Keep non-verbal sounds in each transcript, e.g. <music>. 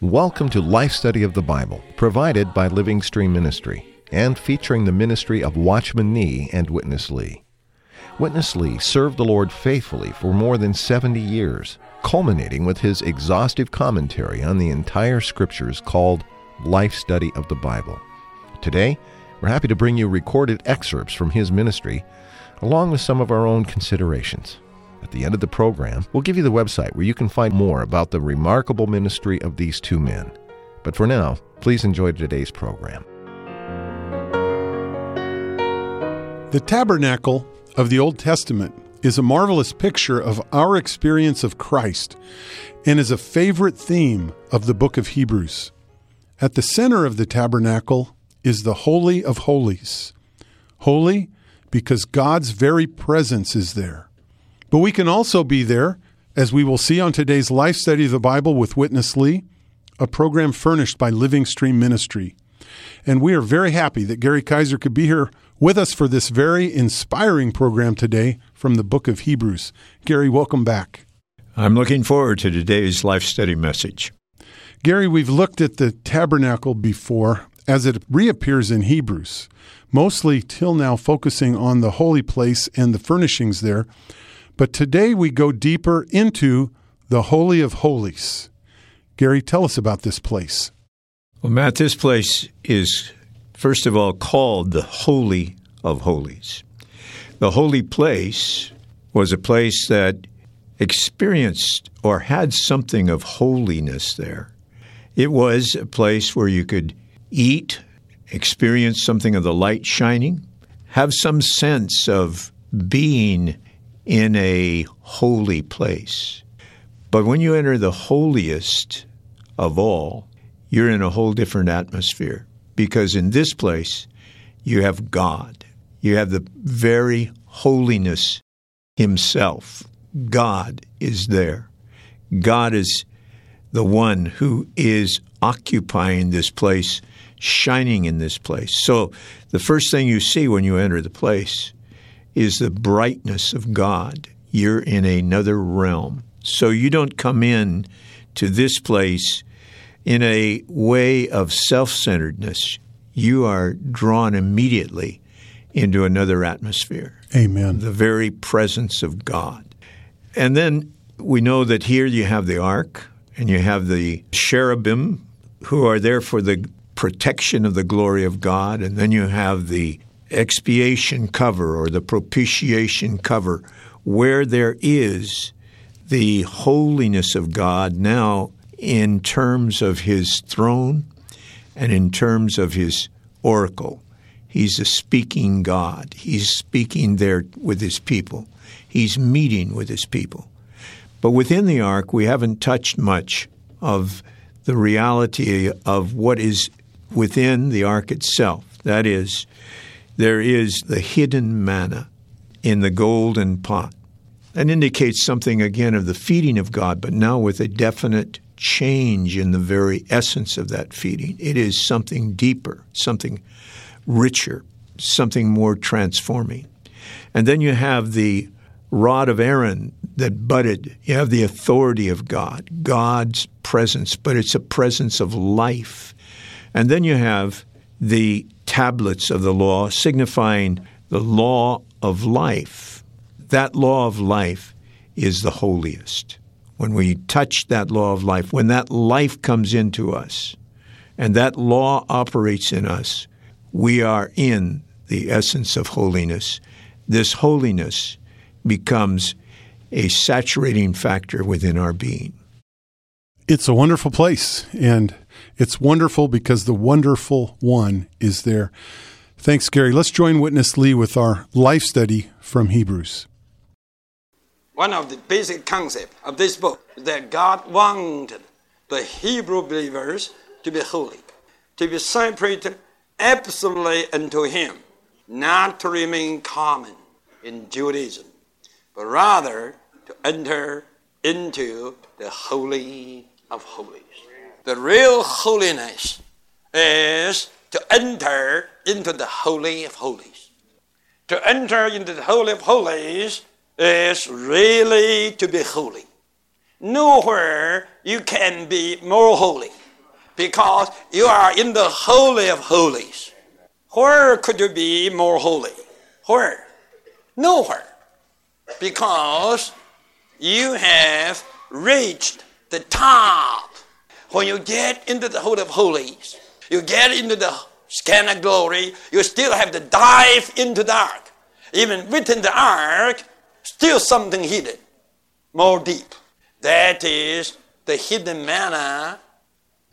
Welcome to Life Study of the Bible, provided by Living Stream Ministry and featuring the ministry of Watchman Nee and Witness Lee. Witness Lee served the Lord faithfully for more than 70 years, culminating with his exhaustive commentary on the entire scriptures called Life Study of the Bible. Today, we're happy to bring you recorded excerpts from his ministry, along with some of our own considerations. At the end of the program, we'll give you the website where you can find more about the remarkable ministry of these two men. But for now, please enjoy today's program. The tabernacle of the Old Testament is a marvelous picture of our experience of Christ and is a favorite theme of the book of Hebrews. At the center of the tabernacle is the Holy of Holies. Holy because God's very presence is there. But we can also be there, as we will see on today's Life Study of the Bible with Witness Lee, a program furnished by Living Stream Ministry. And we are very happy that Gary Kaiser could be here with us for this very inspiring program today from the book of Hebrews. Gary, welcome back. I'm looking forward to today's life study message. Gary, we've looked at the tabernacle before as it reappears in Hebrews, mostly till now focusing on the holy place and the furnishings there. But today we go deeper into the Holy of Holies. Gary, tell us about this place. Well, Matt, this place is, first of all, called the Holy of Holies. The holy place was a place that experienced or had something of holiness there. It was a place where you could eat, experience something of the light shining, have some sense of being in a holy place. But when you enter the holiest of all, you're in a whole different atmosphere because in this place you have God. You have the very holiness Himself. God is there. God is the one who is occupying this place, shining in this place. So the first thing you see when you enter the place is the brightness of God. You're in another realm. So you don't come in to this place in a way of self centeredness. You are drawn immediately into another atmosphere. Amen. The very presence of God. And then we know that here you have the ark and you have the cherubim who are there for the protection of the glory of God. And then you have the expiation cover or the propitiation cover where there is the holiness of God now in terms of his throne and in terms of his oracle. He's a speaking God. He's speaking there with his people. He's meeting with his people. But within the ark, we haven't touched much of the reality of what is within the ark itself. That is, there is the hidden manna in the golden pot. That indicates something again of the feeding of God, but now with a definite change in the very essence of that feeding. It is something deeper, something richer, something more transforming. And then you have the rod of Aaron that budded. You have the authority of God, God's presence, but it's a presence of life. And then you have the tablets of the law signifying the law of life. That law of life is the holiest. When we touch that law of life, when that life comes into us and that law operates in us, we are in the essence of holiness. This holiness becomes a saturating factor within our being. It's a wonderful place, and it's wonderful because the wonderful one is there. Thanks, Gary. Let's join Witness Lee with our life study from Hebrews. One of the basic concepts of this book is that God wanted the Hebrew believers to be holy, to be separated absolutely unto Him, not to remain common in Judaism, but rather to enter into the Holy of Holies. The real holiness is to enter into the Holy of Holies. To enter into the Holy of Holies is really to be holy. Nowhere you can be more holy because you are in the Holy of Holies. Where could you be more holy? Where? Nowhere. Because you have reached the top. When you get into the Holy of Holies, you get into the Shekinah glory, you still have to dive into the ark. Even within the ark, still something hidden, more deep. That is the hidden manna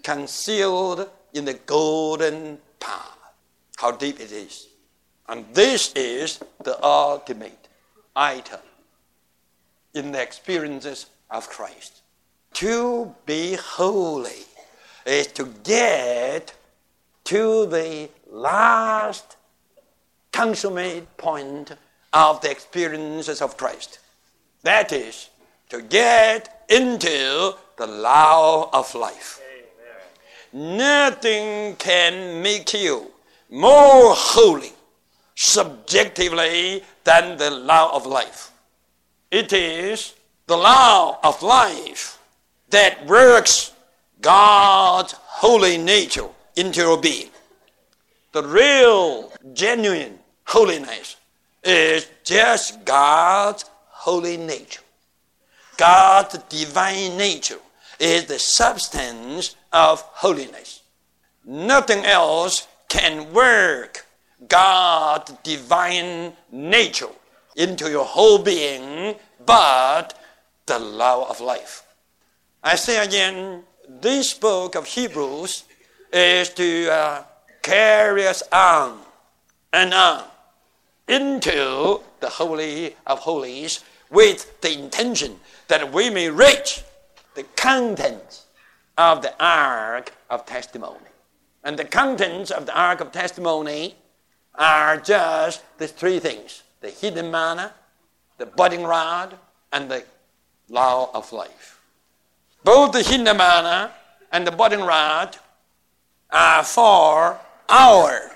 concealed in the golden pot. How deep it is. And this is the ultimate item in the experiences of Christ. To be holy is to get to the last consummate point of the experiences of Christ. That is to get into the law of life. Amen. Nothing can make you more holy subjectively than the law of life. It is the law of life that works God's holy nature into your being. The real, genuine holiness is just God's holy nature. God's divine nature is the substance of holiness. Nothing else can work God's divine nature into your whole being but the law of life. I say again, this book of Hebrews is to uh, carry us on and on into the Holy of Holies with the intention that we may reach the contents of the Ark of Testimony. And the contents of the Ark of Testimony are just the three things the hidden manna, the budding rod, and the law of life. Both the hidden manna and the budding rod are for our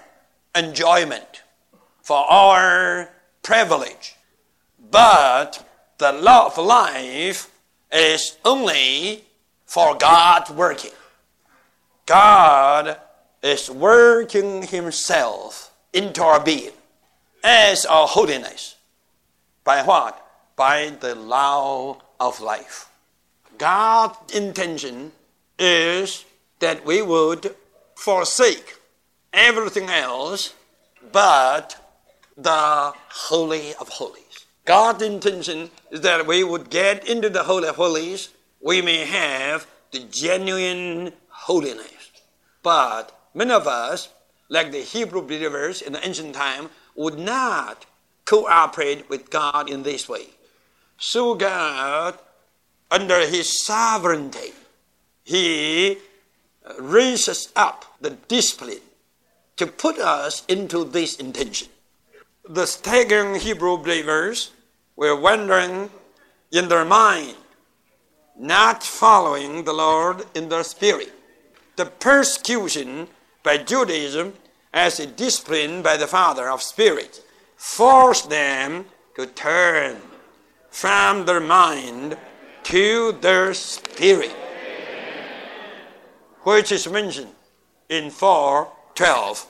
enjoyment, for our privilege. But the law of life is only for God working. God is working Himself into our being as our holiness. By what? By the law of life. God's intention is that we would forsake everything else but the Holy of Holies. God's intention is that we would get into the Holy of Holies, we may have the genuine holiness. But many of us, like the Hebrew believers in the ancient time, would not cooperate with God in this way. So God, under His sovereignty, He raises up the discipline to put us into this intention. The staggering Hebrew believers were wandering in their mind, not following the Lord in their spirit. The persecution by Judaism as a discipline by the Father of Spirit forced them to turn from their mind to their spirit which is mentioned in 4:12,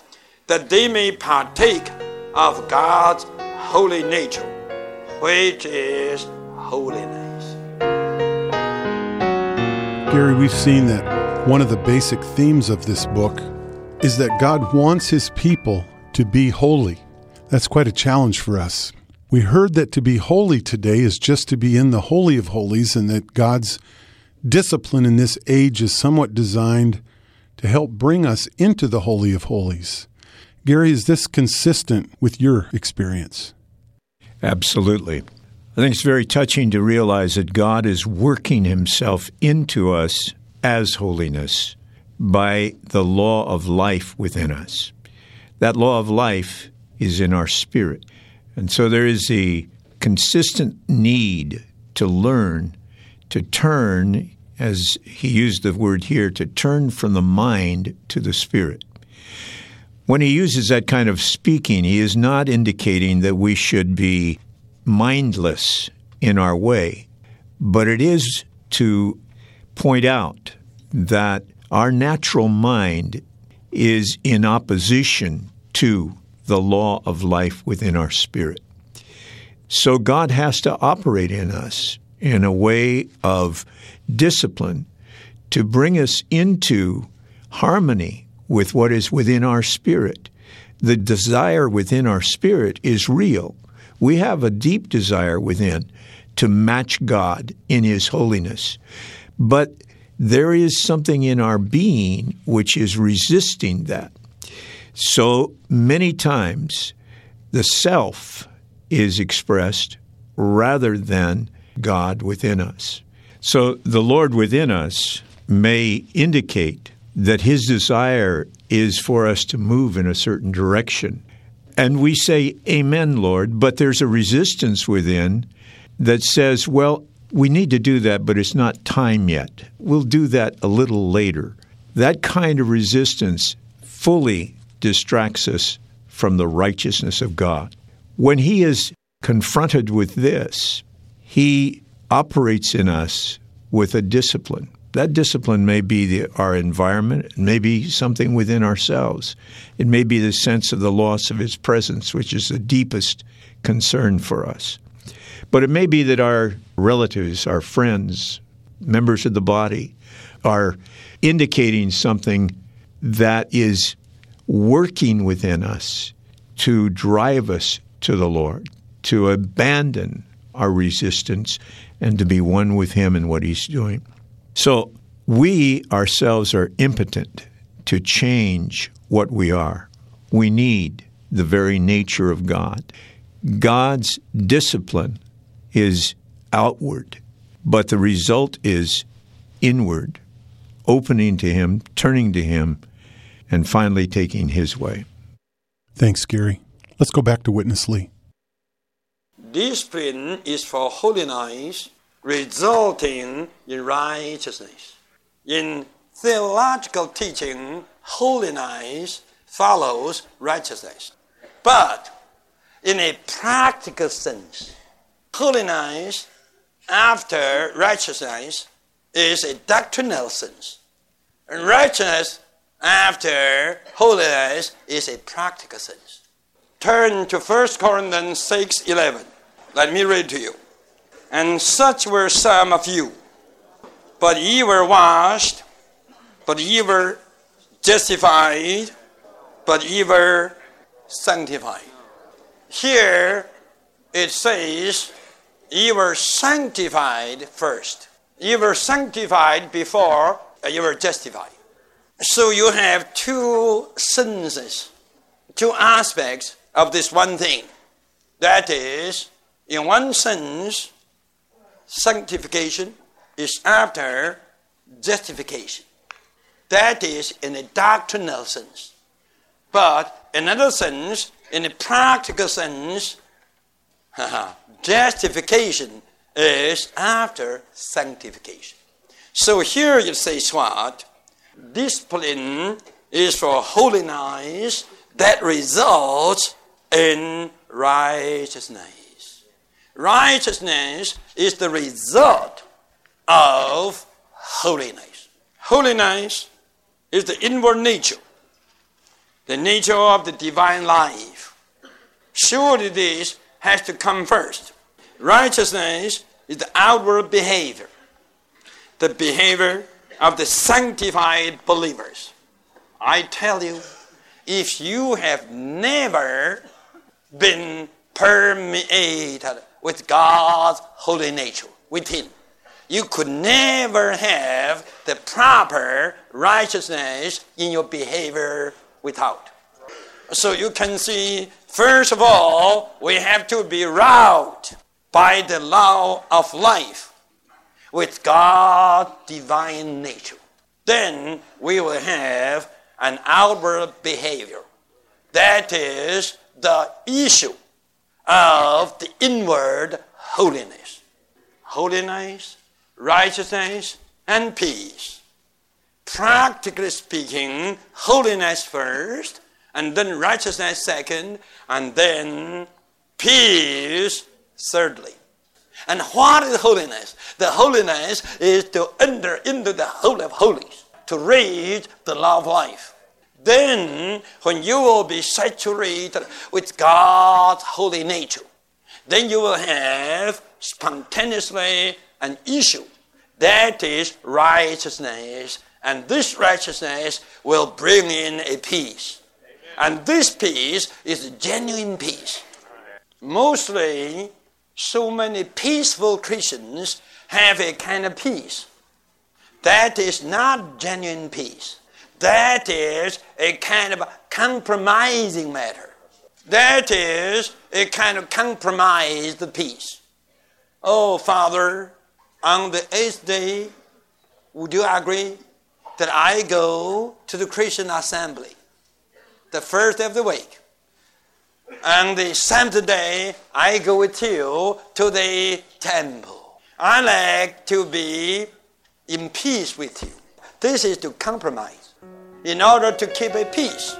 that they may partake of God's holy nature, which is holiness. Gary, we've seen that one of the basic themes of this book is that God wants his people to be holy. That's quite a challenge for us. We heard that to be holy today is just to be in the Holy of Holies and that God's discipline in this age is somewhat designed to help bring us into the Holy of Holies. Gary, is this consistent with your experience? Absolutely. I think it's very touching to realize that God is working Himself into us as holiness by the law of life within us. That law of life is in our spirit. And so there is a consistent need to learn to turn as he used the word here, to turn from the mind to the spirit. When he uses that kind of speaking, he is not indicating that we should be mindless in our way, but it is to point out that our natural mind is in opposition to the law of life within our spirit. So God has to operate in us in a way of discipline to bring us into harmony with what is within our spirit. The desire within our spirit is real. We have a deep desire within to match God in His holiness. But there is something in our being which is resisting that. So many times the self is expressed rather than God within us. So the Lord within us may indicate that His desire is for us to move in a certain direction. And we say, Amen, Lord, but there's a resistance within that says, well, we need to do that, but it's not time yet. We'll do that a little later. That kind of resistance fully distracts us from the righteousness of God. When He is confronted with this, He operates in us with a discipline. That discipline may be the, our environment, it may be something within ourselves. It may be the sense of the loss of His presence, which is the deepest concern for us. But it may be that our relatives, our friends, members of the body are indicating something that is working within us to drive us to the Lord, to abandon our resistance and to be one with Him in what He's doing. So we ourselves are impotent to change what we are. We need the very nature of God. God's discipline is outward, but the result is inward, opening to Him, turning to Him, and finally taking His way. Thanks, Gary. Let's go back to Witness Lee. Discipline is for holiness, resulting in righteousness. In theological teaching, holiness follows righteousness. But in a practical sense, holiness after righteousness is a doctrinal sense. And righteousness after holiness is a practical sense. Turn to 1 Corinthians 6 11. Let me read to you. And such were some of you. But ye were washed, but ye were justified, but ye were sanctified. Here it says, ye were sanctified first. Ye were sanctified before you were justified. So you have two senses, two aspects of this one thing. That is, in one sense, sanctification is after justification. That is in a doctrinal sense. But in another sense, in a practical sense, <laughs> justification is after sanctification. So here it says what? Discipline is for holiness that results in righteousness. Righteousness is the result of holiness. Holiness is the inward nature, the nature of the divine life. Surely this has to come first. Righteousness is the outward behavior, the behavior of the sanctified believers. I tell you, if you have never been permeated with God's holy nature within, you could never have the proper righteousness in your behavior without. So you can see, first of all, we have to be wrought by the law of life with God's divine nature. Then we will have an outward behavior. That is the issue of the inward holiness. Holiness, righteousness, and peace. Practically speaking, holiness first, and then righteousness second, and then peace thirdly. And what is holiness? The holiness is to enter into the Holy of Holies, to reach the law of life. Then, when you will be saturated with God's holy nature, then you will have spontaneously an issue. That is righteousness. And this righteousness will bring in a peace. And this peace is genuine peace. Mostly, so many peaceful Christians have a kind of peace. That is not genuine peace. That is a kind of compromising matter. That is a kind of compromised peace. Oh, Father, on the eighth day, would you agree that I go to the Christian assembly the first day of the week? And the seventh day, I go with you to the temple. I like to be in peace with you. This is to compromise in order to keep a peace.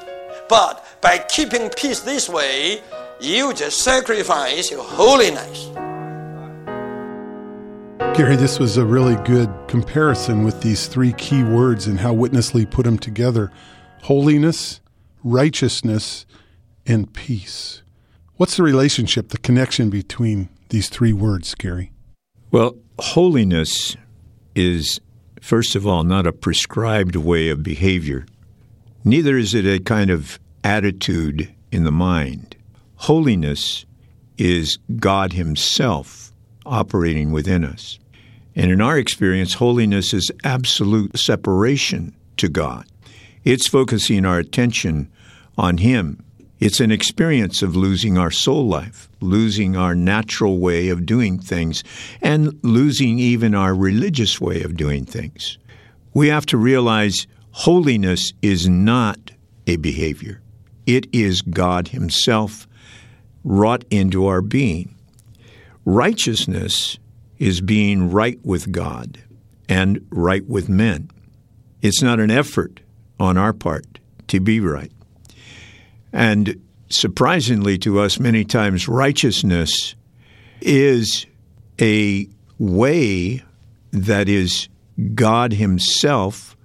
But by keeping peace this way, you just sacrifice your holiness. Gary, this was a really good comparison with these three key words and how Witness Lee put them together holiness, righteousness, and peace. What's the relationship, the connection between these three words, Gary? Well, holiness is, first of all, not a prescribed way of behavior. Neither is it a kind of attitude in the mind. Holiness is God Himself operating within us. And in our experience, holiness is absolute separation to God. It's focusing our attention on Him. It's an experience of losing our soul life, losing our natural way of doing things, and losing even our religious way of doing things. We have to realize holiness is not a behavior, it is God Himself wrought into our being. Righteousness is being right with God and right with men. It's not an effort on our part to be right. And surprisingly to us, many times righteousness is a way that is God Himself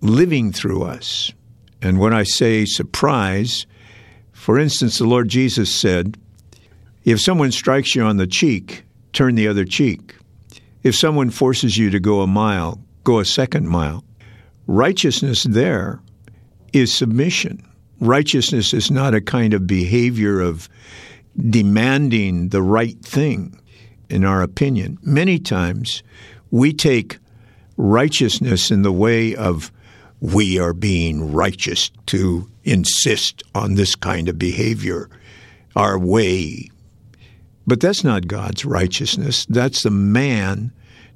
living through us. And when I say surprise, for instance, the Lord Jesus said, If someone strikes you on the cheek, turn the other cheek. If someone forces you to go a mile, go a second mile. Righteousness there is submission. Righteousness is not a kind of behavior of demanding the right thing, in our opinion. Many times we take righteousness in the way of we are being righteous to insist on this kind of behavior, our way. But that's not God's righteousness. That's the man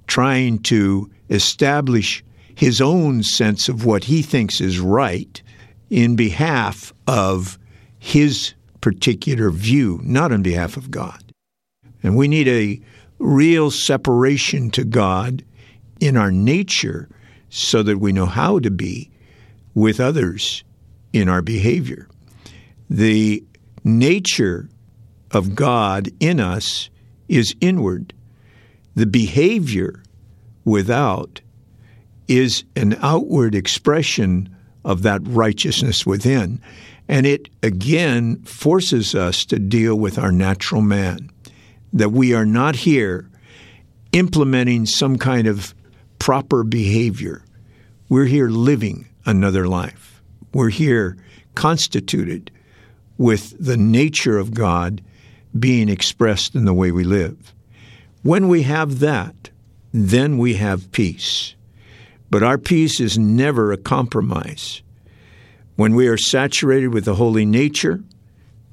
trying to establish his own sense of what he thinks is right in behalf of his particular view, not on behalf of God. And we need a real separation to God in our nature so that we know how to be with others in our behavior. The nature of God in us is inward. The behavior without is an outward expression of that righteousness within. And it again forces us to deal with our natural man, that we are not here implementing some kind of proper behavior. We're here living another life. We're here constituted with the nature of God being expressed in the way we live. When we have that, then we have peace. But our peace is never a compromise. When we are saturated with the holy nature,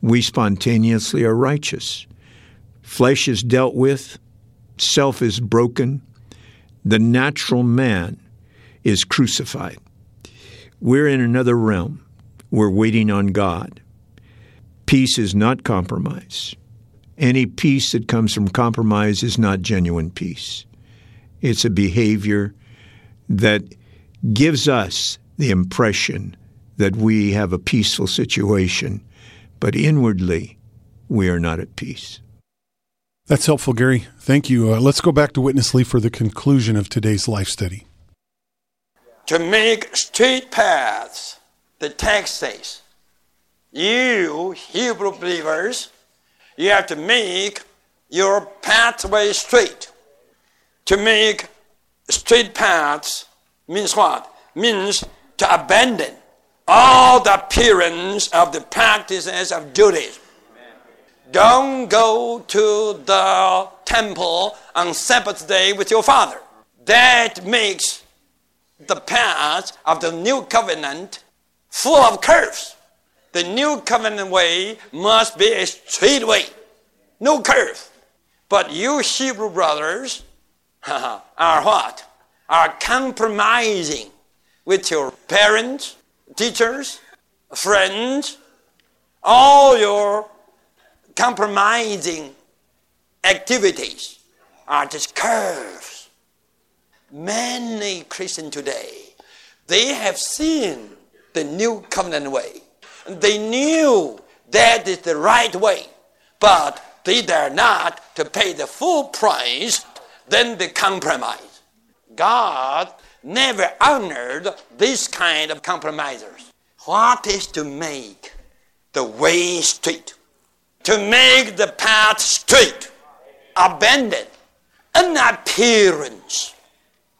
we spontaneously are righteous. Flesh is dealt with, self is broken, the natural man is crucified. We're in another realm. We're waiting on God. Peace is not compromise. Any peace that comes from compromise is not genuine peace. It's a behavior that gives us the impression that we have a peaceful situation, but inwardly we are not at peace. That's helpful, Gary. Thank you. Uh, let's go back to Witness Lee for the conclusion of today's life study. To make straight paths, the text says, you Hebrew believers, you have to make your pathway straight. To make straight paths means what? Means to abandon all the appearance of the practices of Judaism. Don't go to the temple on Sabbath day with your father. That makes the path of the new covenant full of curves. The new covenant way must be a straight way, no curve. But you Hebrew brothers <laughs> are what? Are compromising with your parents, teachers, friends, all your compromising activities are just curves. Many Christians today, they have seen the new covenant way. They knew that is the right way, but they dare not to pay the full price, then they compromise. God never honored this kind of compromisers. What is to make the way straight? To make the path straight, abandon an appearance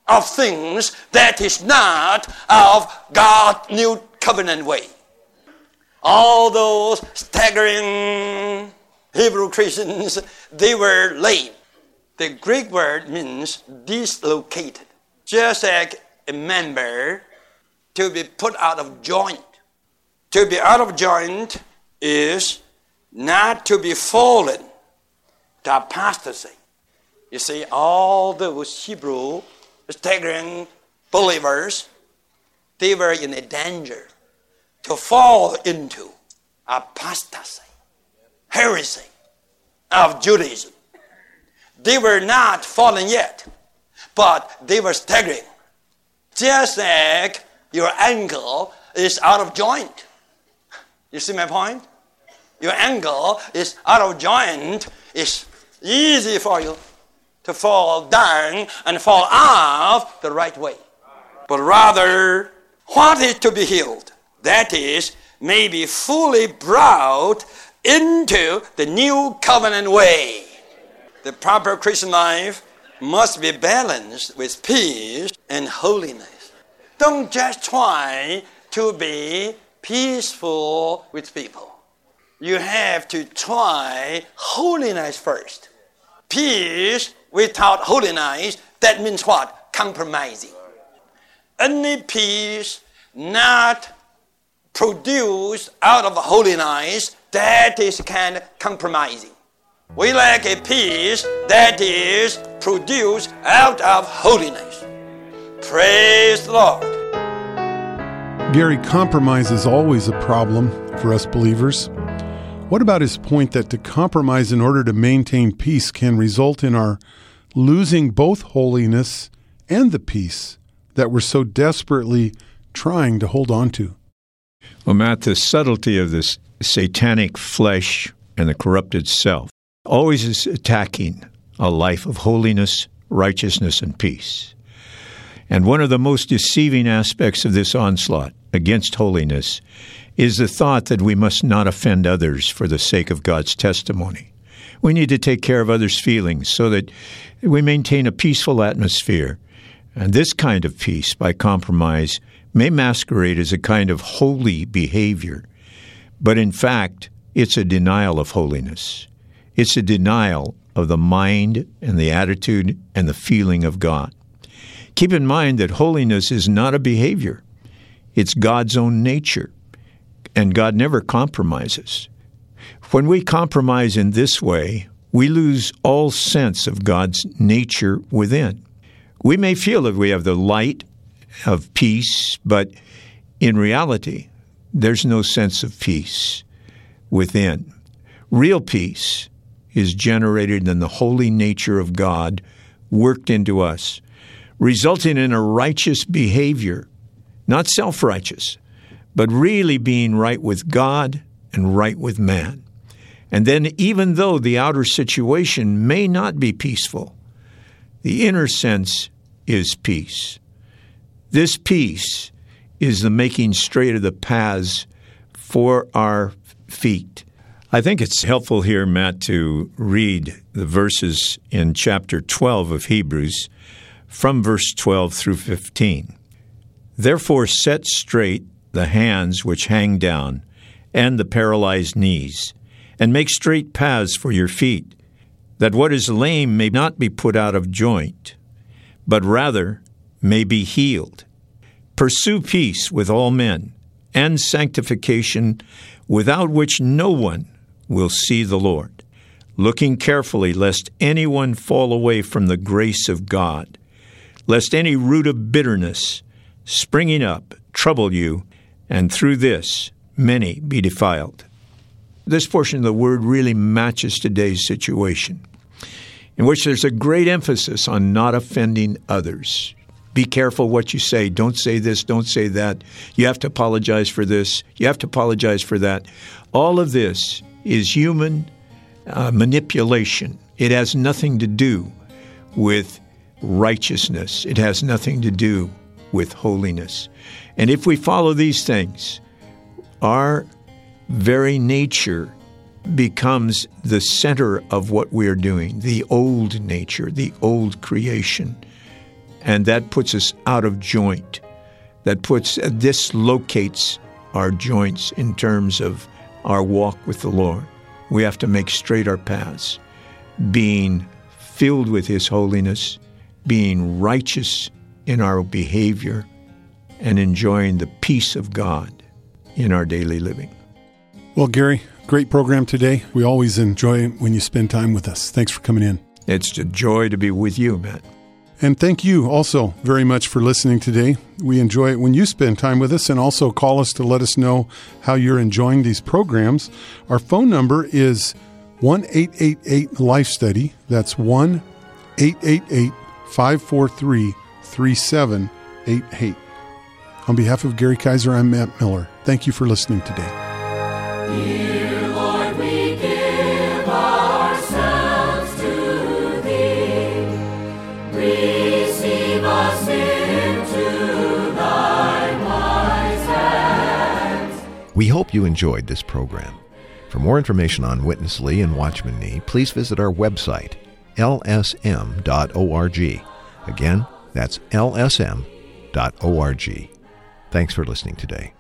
of things that is not of God's new covenant way. All those staggering Hebrew Christians, they were lame. The Greek word means dislocated, just like a member to be put out of joint. To be out of joint is not to be fallen to apostasy. You see, all those Hebrew staggering believers, they were in a danger to fall into apostasy, heresy of Judaism. They were not fallen yet, but they were staggering. Just like your ankle is out of joint. You see my point? Your ankle is out of joint. It's easy for you to fall down and fall off the right way. But rather, what is to be healed? That is, may be fully brought into the new covenant way. The proper Christian life must be balanced with peace and holiness. Don't just try to be peaceful with people. You have to try holiness first. Peace without holiness, that means what? Compromising. Any peace not produced out of holiness, that is kind of compromising. We lack a peace that is produced out of holiness. Praise the Lord. Gary, compromise is always a problem for us believers. What about his point that to compromise in order to maintain peace can result in our losing both holiness and the peace that we're so desperately trying to hold on to? Well, Matt, the subtlety of this satanic flesh and the corrupted self always is attacking a life of holiness, righteousness, and peace. And one of the most deceiving aspects of this onslaught against holiness is the thought that we must not offend others for the sake of God's testimony. We need to take care of others' feelings so that we maintain a peaceful atmosphere. And this kind of peace, by compromise, may masquerade as a kind of holy behavior, but in fact, it's a denial of holiness. It's a denial of the mind and the attitude and the feeling of God. Keep in mind that holiness is not a behavior, it's God's own nature, and God never compromises. When we compromise in this way, we lose all sense of God's nature within. We may feel that we have the light of peace, but in reality, there's no sense of peace within. Real peace is generated in the holy nature of God worked into us. resulting in a righteous behavior, not self righteous, but really being right with God and right with man. And then, even though the outer situation may not be peaceful, the inner sense is peace. This peace is the making straight of the paths for our feet. I think it's helpful here, Matt, to read the verses in chapter 12 of Hebrews from verse 12 through 15. Therefore, set straight the hands which hang down and the paralyzed knees, and make straight paths for your feet, that what is lame may not be put out of joint, but rather may be healed. Pursue peace with all men and sanctification, without which no one will see the Lord, looking carefully lest anyone fall away from the grace of God, lest any root of bitterness springing up trouble you, and through this many be defiled. This portion of the word really matches today's situation, in which there's a great emphasis on not offending others. Be careful what you say. Don't say this, don't say that. You have to apologize for this, you have to apologize for that. All of this is human uh, manipulation. It has nothing to do with righteousness, it has nothing to do with holiness. And if we follow these things, our very nature becomes the center of what we are doing, the old nature, the old creation. And that puts us out of joint. That puts, uh, dislocates our joints in terms of our walk with the Lord. We have to make straight our paths, being filled with His holiness, being righteous in our behavior, and enjoying the peace of God in our daily living. Well, Gary, great program today. We always enjoy when you spend time with us. Thanks for coming in. It's a joy to be with you, Matt. And thank you also very much for listening today. We enjoy it when you spend time with us and also call us to let us know how you're enjoying these programs. Our phone number is 1 888 Life Study. That's 1 888 543 3788. On behalf of Gary Kaiser, I'm Matt Miller. Thank you for listening today. We hope you enjoyed this program. For more information on Witness Lee and Watchman Nee, please visit our website, lsm.org. Again, that's lsm.org. Thanks for listening today.